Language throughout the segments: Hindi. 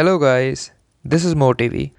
हेलो गाइस दिस इज़ मोटिवी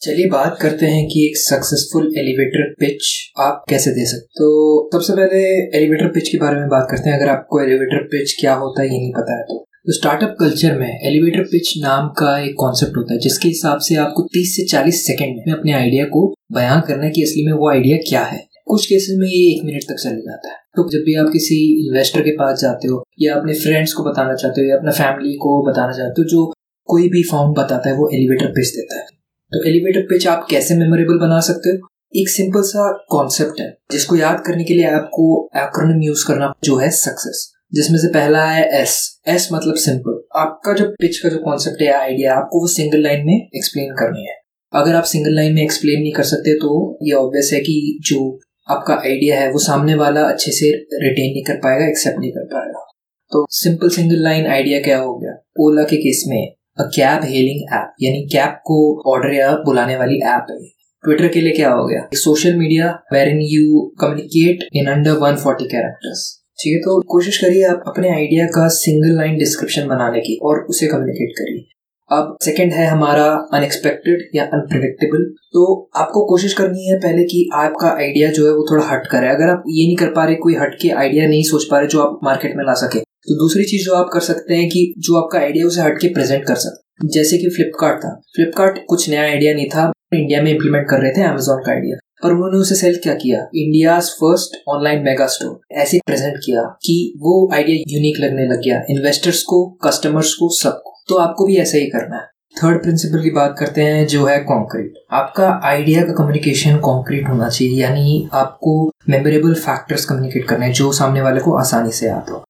चलिए बात करते हैं कि एक सक्सेसफुल एलिवेटर पिच आप कैसे दे सकते तो सबसे पहले एलिवेटर पिच के बारे में बात करते हैं। अगर आपको एलिवेटर पिच क्या होता है, ये नहीं पता है तो। तो स्टार्टअप कल्चर में एलिवेटर पिच नाम का एक कॉन्सेप्ट होता है, जिसके हिसाब से आपको 30 से 40 सेकंड में अपने आइडिया को बयां करना है कि असली में वो आइडिया क्या है। कुछ केसेस में ये एक मिनट तक चले जाता है। तो जब भी आप किसी इन्वेस्टर के पास जाते हो, या अपने फ्रेंड्स को बताना चाहते हो, या अपना फैमिली को बताना चाहते हो, जो कोई भी फॉर्म बताता है, वो एलिवेटर पिच देता है। तो एलिवेटर पिच आप कैसे मेमोरेबल बना सकते हो? एक सिंपल सा कॉन्सेप्ट है, जिसको याद करने के लिए आपको एक्रोनिम यूज़ करना जो है सक्सेस जिसमें से पहला है एस एस मतलब सिंपल आपका जो पिच का जो कॉन्सेप्ट है आइडिया आपको वो सिंगल लाइन में एक्सप्लेन करनी है। अगर आप सिंगल लाइन में एक्सप्लेन नहीं कर सकते तो ये ऑब्वियस है कि जो आपका आइडिया है, वो सामने वाला अच्छे से रिटेन नहीं कर पाएगा एक्सेप्ट नहीं कर पाएगा। तो सिंपल सिंगल लाइन आइडिया क्या हो गया? ओला के केस में कैब हेलिंग ऐप यानी कैब को ऑर्डर या बुलाने वाली ऐप है। ट्विटर के लिए क्या हो गया? Social media where in you communicate in under one forty characters ठीक है तो कोशिश करिए आप अपने आइडिया का सिंगल लाइन डिस्क्रिप्शन बनाने की और उसे कम्युनिकेट करिए। अब सेकंड है हमारा अनएक्सपेक्टेड या अनप्रिडिक्टेबल तो आपको कोशिश करनी है पहले कि आपका आइडिया जो है वो थोड़ा हट करे। अगर आप ये नहीं कर पा रहे, कोई हट के आइडिया नहीं सोच पा रहे जो आप मार्केट में ला सके तो दूसरी चीज़ जो आप कर सकते हैं कि जो आपका आइडिया उसे हट के प्रेजेंट कर सकते जैसे कि फ्लिपकार्ट था। फ्लिपकार्ट कुछ नया आइडिया नहीं था। इंडिया में इम्प्लीमेंट कर रहे थे अमेजोन का आइडिया पर उन्होंने उसे सेल क्या किया? India first online mega store ऐसे प्रेजेंट किया कि वो आइडिया यूनिक लगने लग गया। इन्वेस्टर्स को कस्टमर्स को, सबको। तो आपको भी ऐसा ही करना है। थर्ड प्रिंसिपल की बात करते हैं, जो है कॉन्क्रीट आपका आइडिया का कम्युनिकेशन कॉन्क्रीट होना चाहिए, यानी आपको मेमोरेबल फैक्टर्स कम्युनिकेट करने हैं, जो सामने वाले को आसानी से आता हो।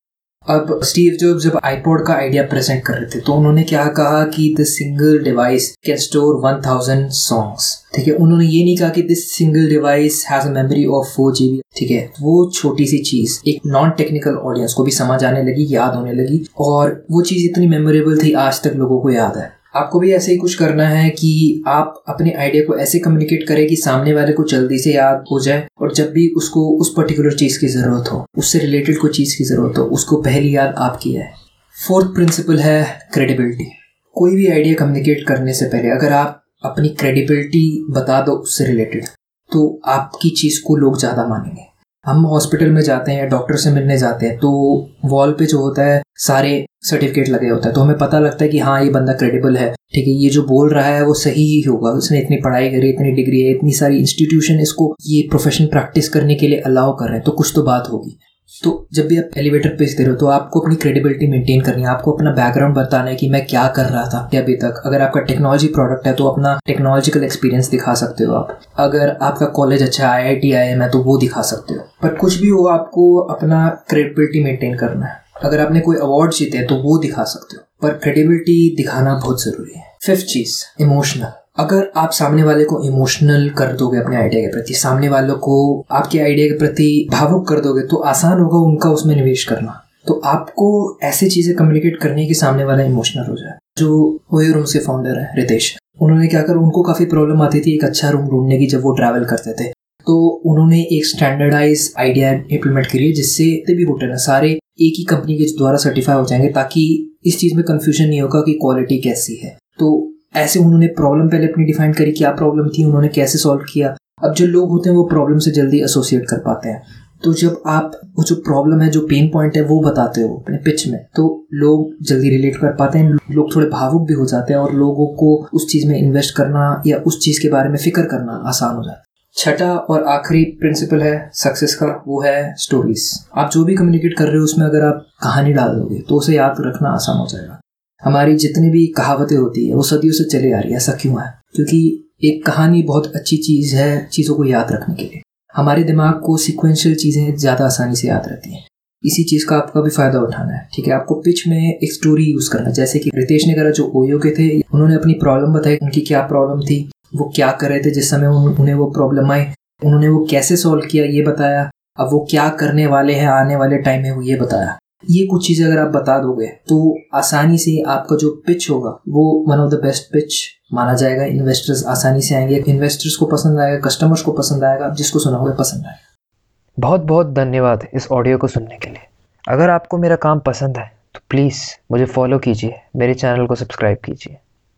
अब स्टीव जॉब जब आईपॉड का आइडिया प्रेजेंट कर रहे थे तो उन्होंने क्या कहा कि the single device can store one thousand songs ठीक है? उन्होंने ये नहीं कहा कि this single device has a memory of four GB ठीक है? वो छोटी सी चीज़, एक नॉन टेक्निकल ऑडियंस को भी समझ आने लगी, याद होने लगी, और वो चीज़ इतनी मेमोरेबल थी, आज तक लोगों को याद है। आपको भी ऐसे ही कुछ करना है कि आप अपने आइडिया को ऐसे कम्युनिकेट करें कि सामने वाले को जल्दी से याद हो जाए और जब भी उसको उस पर्टिकुलर चीज़ की ज़रूरत हो, उससे रिलेटेड कोई चीज़ की ज़रूरत हो, उसको पहली याद आपकी है फोर्थ प्रिंसिपल है क्रेडिबिलिटी कोई भी आइडिया कम्युनिकेट करने से पहले अगर आप अपनी क्रेडिबिलिटी बता दो उससे रिलेटेड तो आपकी चीज़ को लोग ज़्यादा मानेंगे। हम हॉस्पिटल में जाते हैं डॉक्टर से मिलने जाते हैं तो वॉल पे जो होता है, सारे सर्टिफिकेट लगे होता है। तो हमें पता लगता है कि हाँ ये बंदा क्रेडिबल है। ठीक है, ये जो बोल रहा है, वो सही ही होगा। उसने इतनी पढ़ाई करी, इतनी डिग्री है, इतनी सारी इंस्टीट्यूशन इसको ये प्रोफेशन प्रैक्टिस करने के लिए अलाउ कर रहे हैं तो कुछ तो बात होगी। तो जब भी आप एलिवेटर पेज दे रहे हो तो आपको अपनी क्रेडिबिलिटी मेंटेन करनी है। आपको अपना बैकग्राउंड बताना है कि मैं क्या कर रहा था अभी तक। अगर आपका टेक्नोलॉजी प्रोडक्ट है तो अपना टेक्नोलॉजिकल एक्सपीरियंस दिखा सकते हो आप। अगर आपका कॉलेज अच्छा आई आई टी आई एम है तो वो दिखा सकते हो। पर कुछ भी हो, आपको अपना क्रेडिबिलिटी मेंटेन करना है। अगर आपने कोई अवार्ड जीते हैं तो वो दिखा सकते हो, पर क्रेडिबिलिटी दिखाना बहुत ज़रूरी है। फिफ्थ चीज़ इमोशनल अगर आप सामने वाले को इमोशनल कर दोगे अपने आइडिया के प्रति, सामने वालों को आपके आइडिया के प्रति भावुक कर दोगे तो आसान होगा उनका उसमें निवेश करना। तो आपको ऐसी चीज़ें कम्युनिकेट करनी है कि सामने वाला इमोशनल हो जाए। जो वही रूम से फाउंडर है, रितेश। उन्होंने क्या कर, उनको काफ़ी प्रॉब्लम आती थी एक अच्छा रूम ढूँढने की जब वो ट्रैवल करते थे। तो उन्होंने एक स्टैंडर्डाइज आइडिया इम्प्लीमेंट करी है, जिससे भी होटल है, सारे एक ही कंपनी के द्वारा सर्टिफाई हो जाएँगे, ताकि इस चीज़ में कन्फ्यूज़न नहीं होगा कि क्वालिटी कैसी है। तो ऐसे उन्होंने प्रॉब्लम पहले अपनी डिफाइन करी, क्या प्रॉब्लम थी, उन्होंने कैसे सॉल्व किया। अब जो लोग होते हैं, वो प्रॉब्लम से जल्दी एसोसिएट कर पाते हैं। तो जब आप वो जो प्रॉब्लम है, जो पेन पॉइंट है, वो बताते हो अपने पिच में तो लोग जल्दी रिलेट कर पाते हैं, लोग थोड़े भावुक भी हो जाते हैं, और लोगों को उस चीज़ में इन्वेस्ट करना या उस चीज़ के बारे में फ़िक्र करना आसान हो जाता है। छठा और आखिरी प्रिंसिपल है सक्सेस का, वो है स्टोरीज आप जो भी कम्युनिकेट कर रहे हो, उसमें अगर आप कहानी डाल दोगे तो उसे याद रखना आसान हो जाएगा. हमारी जितनी भी कहावतें होती है, वो सदियों से चली आ रही है, ऐसा क्यों है? क्योंकि एक कहानी बहुत अच्छी चीज़ है चीज़ों को याद रखने के लिए. हमारे दिमाग को सिक्वेंशियल चीज़ें ज़्यादा आसानी से याद रहती हैं. इसी चीज़ का आपका भी फ़ायदा उठाना है, ठीक है? आपको पिच में एक स्टोरी यूज़ करना जैसे कि रितेश ने करा जो ओयो के थे, उन्होंने अपनी प्रॉब्लम बताई, उनकी क्या प्रॉब्लम थी वो क्या कर रहे थे जिस समय उन, उन्हें वो प्रॉब्लम आई उन्होंने वो कैसे सॉल्व किया ये बताया अब वो क्या करने वाले हैं आने वाले टाइम में वो ये बताया। ये कुछ चीज़ें अगर आप बता दोगे तो आसानी से आपका जो पिच होगा वो one of the best pitch माना जाएगा। इन्वेस्टर्स आसानी से आएँगे इन्वेस्टर्स को पसंद आएगा कस्टमर्स को पसंद आएगा जिसको सुनाओगे पसंद आएगा। बहुत बहुत धन्यवाद इस ऑडियो को सुनने के लिए। अगर आपको मेरा काम पसंद है तो प्लीज़ मुझे फॉलो कीजिए मेरे चैनल को सब्सक्राइब कीजिए।